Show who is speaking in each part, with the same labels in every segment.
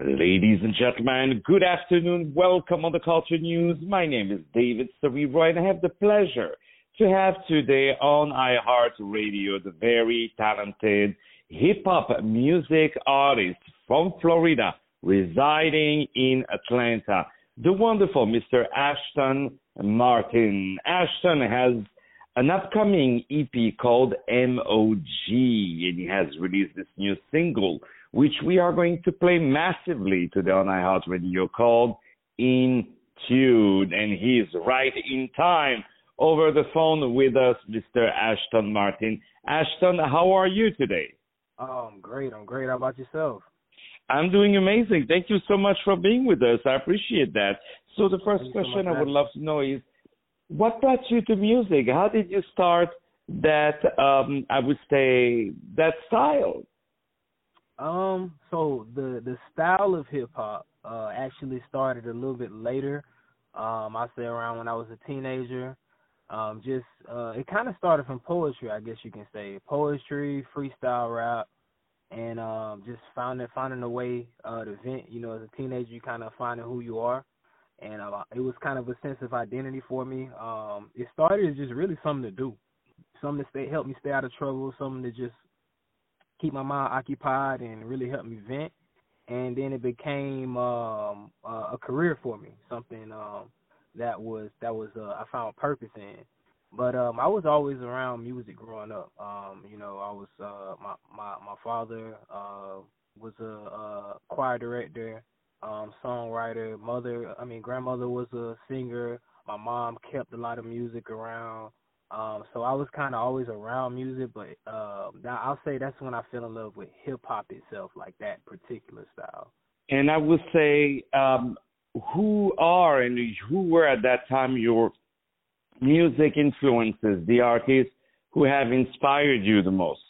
Speaker 1: Ladies and gentlemen, good afternoon. Welcome on the Culture News. My name is David Serero, and I have the pleasure to have today on iHeartRadio the very talented hip hop music artist from Florida, residing in Atlanta, the wonderful Mr. Ashton Martin. Ashton has an upcoming EP called MOG, and he has released this new single, which we are going to play massively today on iHeartRadio called In Tune. And he's right in time over the phone with us, Mr. Ashton Martin. Ashton, how are you today?
Speaker 2: Oh, I'm great. I'm great. How about yourself?
Speaker 1: I'm doing amazing. Thank you so much for being with us. I appreciate that. So the first
Speaker 2: Thank
Speaker 1: question
Speaker 2: so much,
Speaker 1: I would love to know is what brought you to music? How did you start that um I would say that style?
Speaker 2: Um, so the the style of hip hop uh actually started a little bit later. Um, I say around when I was a teenager. Um, just uh it kind of started from poetry, I guess you can say. Poetry, freestyle rap, and um just finding finding a way uh to vent, you know, as a teenager you kind of finding who you are. And uh, it was kind of a sense of identity for me. Um, it started as just really something to do, something to stay help me stay out of trouble, something to just keep my mind occupied and really help me vent. And then it became um, uh, a career for me, something um, that was that was uh, I found purpose in. But um, I was always around music growing up. Um, you know, I was uh, my my my father uh, was a, a choir director, um, songwriter. Mother, I mean, grandmother was a singer. My mom kept a lot of music around. Um, so I was kind of always around music, but uh, I'll say that's when I fell in love with hip hop itself, like that particular style.
Speaker 1: And I would say um who are and who were at that time your music influences, the artists who have inspired you the most?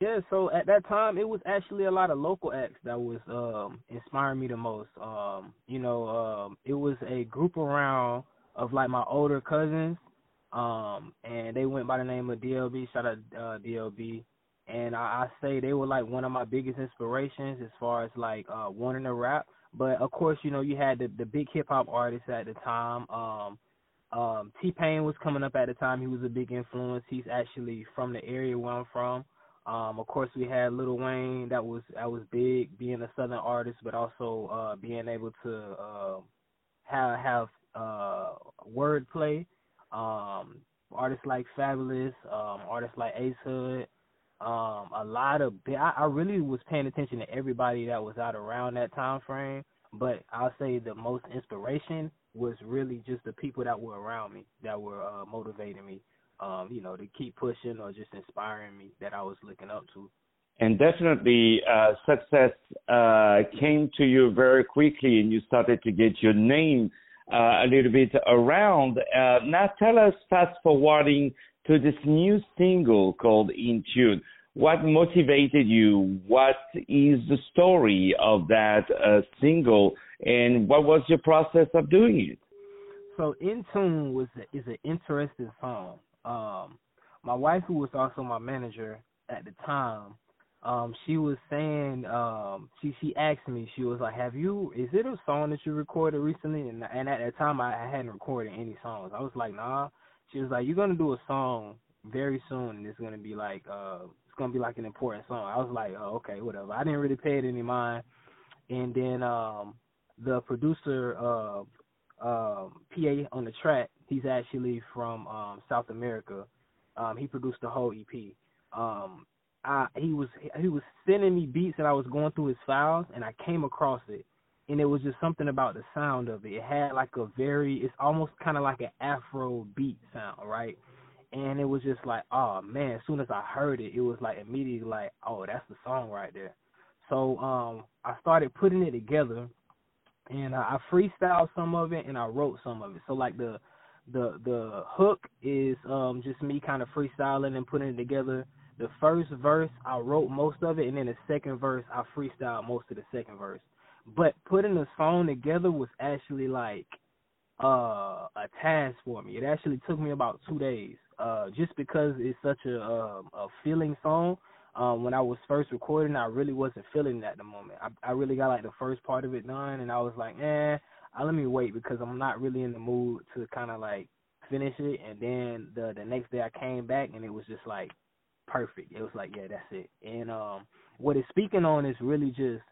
Speaker 2: Yeah, so at that time it was actually a lot of local acts that was um inspiring me the most. Um, you know, um it was a group around of like my older cousins, um, and they went by the name of DLB, shout out uh DLB. And I, I say they were like one of my biggest inspirations as far as like uh wanting to rap. But of course, you know, you had the the big hip hop artists at the time. Um um T Pain was coming up at the time, he was a big influence. He's actually from the area where I'm from. Um, of course, we had Lil Wayne. That was that was big, being a Southern artist, but also uh, being able to uh, have have uh, wordplay. Um, artists like Fabolous, um, artists like Ace Hood. Um, a lot of I, I really was paying attention to everybody that was out around that time frame. But I'll say the most inspiration was really just the people that were around me, that were uh, motivating me um, you know, to keep pushing or just inspiring me that I was looking up to.
Speaker 1: And definitely, uh, success uh, came to you very quickly, and you started to get your name a little bit around. Uh, now, tell us, fast forwarding to this new single called In Tune. What motivated you? What is the story of that uh, single, and what was your process of doing it?
Speaker 2: So, In Tune was is an interesting song um my wife who was also my manager at the time um she was saying um she she asked me she was like have you is it a song that you recorded recently? And and at that time I, I hadn't recorded any songs. I was like nah. She was like you're gonna do a song very soon and it's gonna be like uh it's gonna be like an important song. I was like oh okay whatever. I didn't really pay it any mind. And then um the producer uh um pa on the track He's actually from um South America. Um, he produced the whole EP. Um, He was he was sending me beats and I was going through his files and I came across it and it was just something about the sound of it. It had like a very it's almost kind of like an Afro beat sound, right? And it was just like, oh man, as soon as I heard it, it was like immediately like, oh, that's the song right there. So um I started putting it together and I freestyled some of it and I wrote some of it. So like the the the hook is um just me kind of freestyling and putting it together. The first verse I wrote most of it, and then the second verse I freestyled most of the second verse. But putting the song together was actually like uh a task for me. It actually took me about two days, uh, just because it's such a um, a feeling song. um, when I was first recording, I really wasn't feeling it at the moment. I, I really got like the first part of it done, and I was like, eh, I, let me wait because I'm not really in the mood to kind of like finish it. And then the the next day I came back, and it was just like perfect. It was like, yeah, that's it. And um, what it's speaking on is really just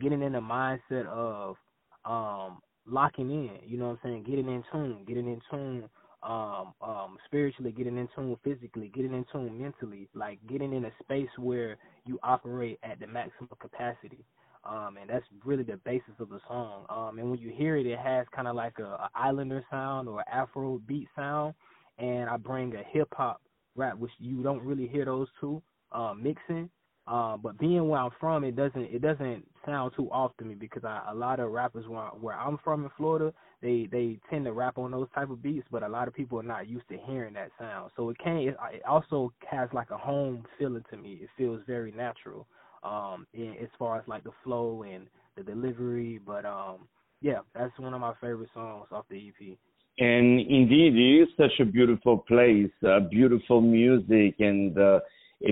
Speaker 2: getting in the mindset of um locking in. You know what I'm saying? Getting in tune, getting in tune um, um, spiritually, getting in tune physically, getting in tune mentally, like getting in a space where you operate at the maximum capacity. Um, and that's really the basis of the song. Um, and when you hear it, it has kind of like a, a Islander sound or Afro beat sound, and I bring a hip hop rap, which you don't really hear those two uh, mixing. Uh, but being where I'm from, it doesn't it doesn't sound too off to me because I, a lot of rappers where where I'm from in Florida, they they tend to rap on those type of beats, but a lot of people are not used to hearing that sound. So it can it, it also has like a home feeling to me. It feels very natural, um, in, as far as like the flow and the delivery. But um, yeah, that's one of my favorite songs off the EP.
Speaker 1: And indeed, it is such a beautiful place, uh, beautiful music, and uh,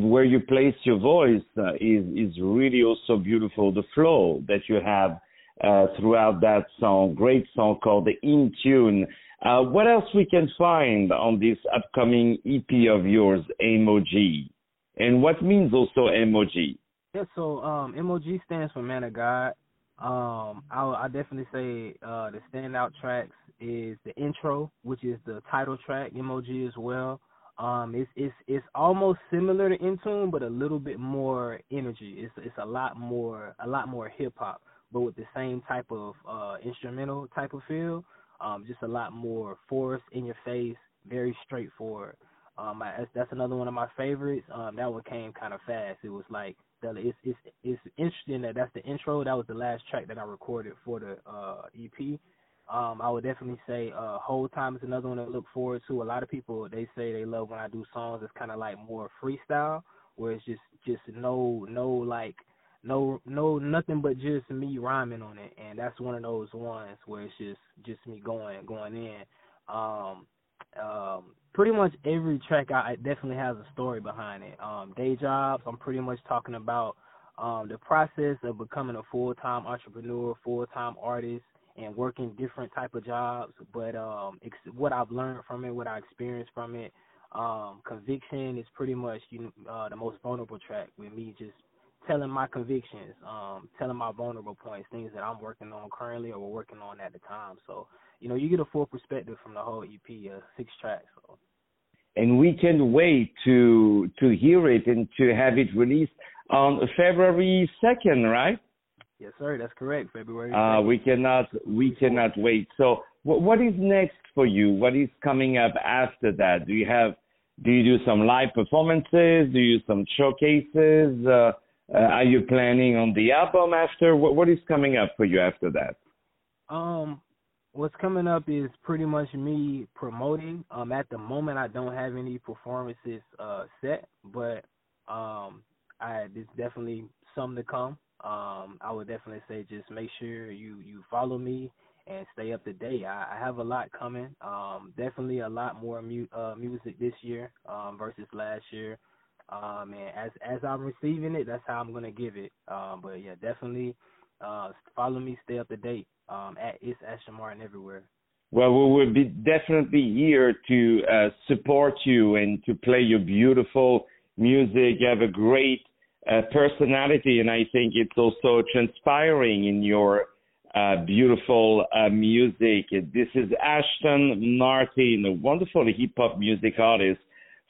Speaker 1: where you place your voice uh, is is really also beautiful. The flow that you have uh, throughout that song. Great song called the In Tune. Uh, what else we can find on this upcoming EP of yours, MOG? And what means also MOG?
Speaker 2: Yeah, so um, MOG stands for Man of God. Um, I, I definitely say uh, the standout tracks is the intro, which is the title track, MOG as well. Um, it's it's it's almost similar to Intune, but a little bit more energy. It's it's a lot more a lot more hip hop but with the same type of uh, instrumental type of feel. Um, just a lot more force in your face, very straightforward. Um, I, that's another one of my favorites. Um, that one came kind of fast. It was like it's it's it's interesting that that's the intro. That was the last track that I recorded for the uh, EP. Um, I would definitely say uh, "Whole Time" is another one to look forward to. A lot of people they say they love when I do songs that's kind of like more freestyle, where it's just just no no like no no nothing but just me rhyming on it. And that's one of those ones where it's just just me going going in. Um um pretty much every track I definitely has a story behind it. Um day jobs i'm pretty much talking about um the process of becoming a full-time entrepreneur full-time artist and working different type of jobs but um ex- what i've learned from it what i experienced from it um conviction is pretty much you know, uh the most vulnerable track with me just telling my convictions, um, telling my vulnerable points, things that I'm working on currently or we're working on at the time. So, you know, you get a full perspective from the whole EP, uh, six tracks. So.
Speaker 1: And we can wait to to hear it and to have it released on February second, right?
Speaker 2: Yes, sir. That's correct. February.
Speaker 1: 2nd. Uh, we cannot we cannot wait. So, what what is next for you? What is coming up after that? Do you have do you do some live performances? Do you do some showcases? Uh, uh, are you planning on the album after? What What is coming up for you after that?
Speaker 2: Um, what's coming up is pretty much me promoting. Um, at the moment, I don't have any performances uh set, but um, I it's definitely some to come. Um, I would definitely say just make sure you you follow me and stay up to date. I, I have a lot coming. Um, definitely a lot more mu- uh, music this year um, versus last year. Um, and as as I'm receiving it, that's how I'm gonna give it. Um, but yeah, definitely uh, follow me, stay up to date. Um, at it's Ashton Martin everywhere.
Speaker 1: Well, we will be definitely here to uh, support you and to play your beautiful music. Have a great uh, personality, and I think it's also transpiring in your uh, beautiful uh, music. This is Ashton Martin, a wonderful hip hop music artist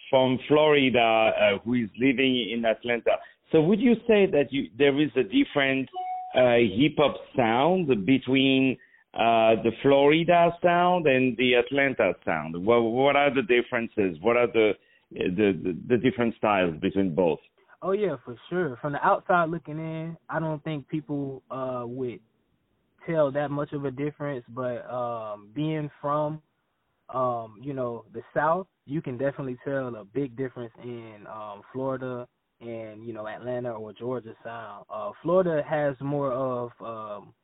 Speaker 1: from Florida uh, who is living in Atlanta. So would you say that you, there is a different uh, hip hop sound between uh, the Florida sound and the Atlanta sound? What, what are the differences? What are the, the the, the different styles between both?
Speaker 2: Oh yeah, for sure. From the outside looking in, I don't think people uh, would tell that much of a difference. But um, being from um, you know, the South, you can definitely tell a big difference in um, Florida and you know Atlanta or Georgia sound. Uh, Florida has more of um,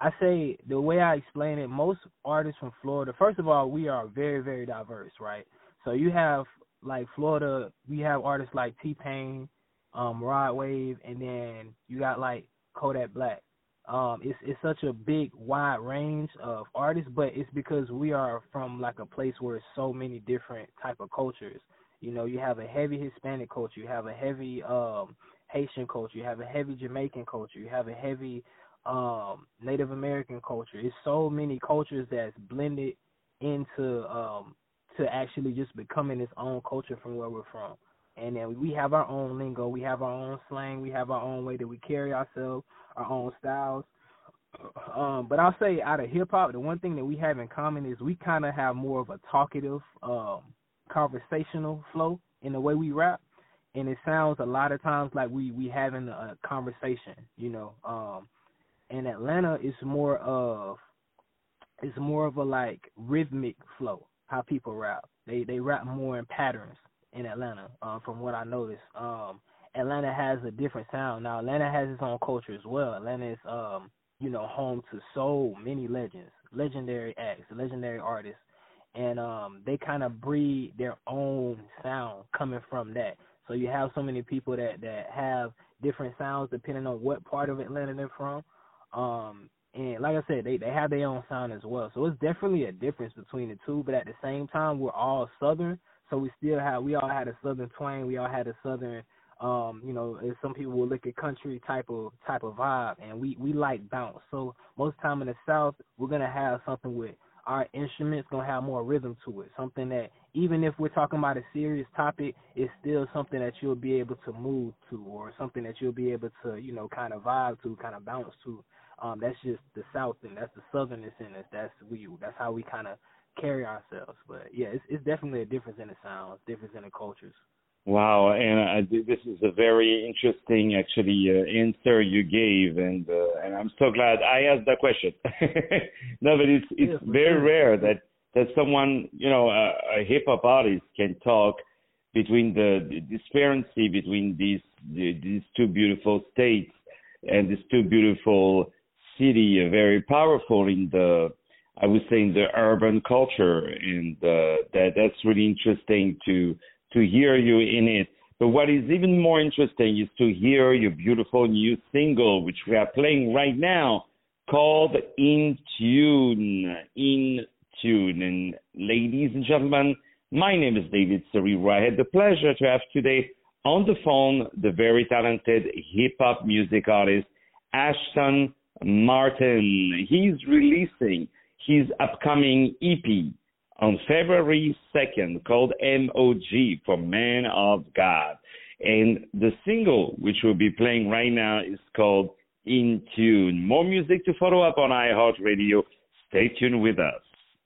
Speaker 2: I say the way I explain it, most artists from Florida. First of all, we are very very diverse, right? So you have like Florida, we have artists like T Pain, um, Rod Wave, and then you got like Kodak Black. Um, it's it's such a big wide range of artists, but it's because we are from like a place where it's so many different type of cultures. You know, you have a heavy Hispanic culture, you have a heavy um Haitian culture, you have a heavy Jamaican culture, you have a heavy um Native American culture. It's so many cultures that's blended into um to actually just becoming its own culture from where we're from. And then we have our own lingo, we have our own slang, we have our own way that we carry ourselves, our own styles. Um, but I'll say out of hip hop, the one thing that we have in common is we kind of have more of a talkative, um, conversational flow in the way we rap, and it sounds a lot of times like we we having a conversation, you know. Um, in Atlanta, it's more of it's more of a like rhythmic flow how people rap. They they rap more in patterns in Atlanta, uh, from what I noticed. Um, Atlanta has a different sound. Now Atlanta has its own culture as well. Atlanta is um, you know, home to so many legends, legendary acts, legendary artists. And um they kind of breed their own sound coming from that. So you have so many people that that have different sounds depending on what part of Atlanta they're from. Um and like I said, they they have their own sound as well. So it's definitely a difference between the two. But at the same time, we're all Southern, so we still have we all had a Southern twang. We all had a Southern, um, you know, some people will look at country type of type of vibe, and we we like bounce. So most time in the South, we're gonna have something with our instruments gonna have more rhythm to it. Something that even if we're talking about a serious topic, it's still something that you'll be able to move to, or something that you'll be able to, you know, kind of vibe to, kind of bounce to. Um, that's just the South and that's the Southernness in us. That's we. That's how we kind of carry ourselves. But yeah, it's it's definitely a difference in the sounds, difference in the cultures.
Speaker 1: Wow, and uh, this is a very interesting, actually, uh, answer you gave, and uh, and I'm so glad I asked that question. no, but it's it's yeah, very sure. rare that that someone, you know, a, a hip hop artist can talk between the, the disparity between these the, these two beautiful states and these two beautiful city uh, very powerful in the I would say in the urban culture, and uh, that that's really interesting to to hear you in it. But what is even more interesting is to hear your beautiful new single, which we are playing right now, called "In Tune." In Tune, and ladies and gentlemen, my name is David Serero. I had the pleasure to have today on the phone the very talented hip hop music artist Ashton Martin. He's releasing his upcoming EP on February 2nd called MOG for Man of God. And the single, which we'll be playing right now, is called In Tune. More music to follow up on iHeartRadio. Stay tuned with us.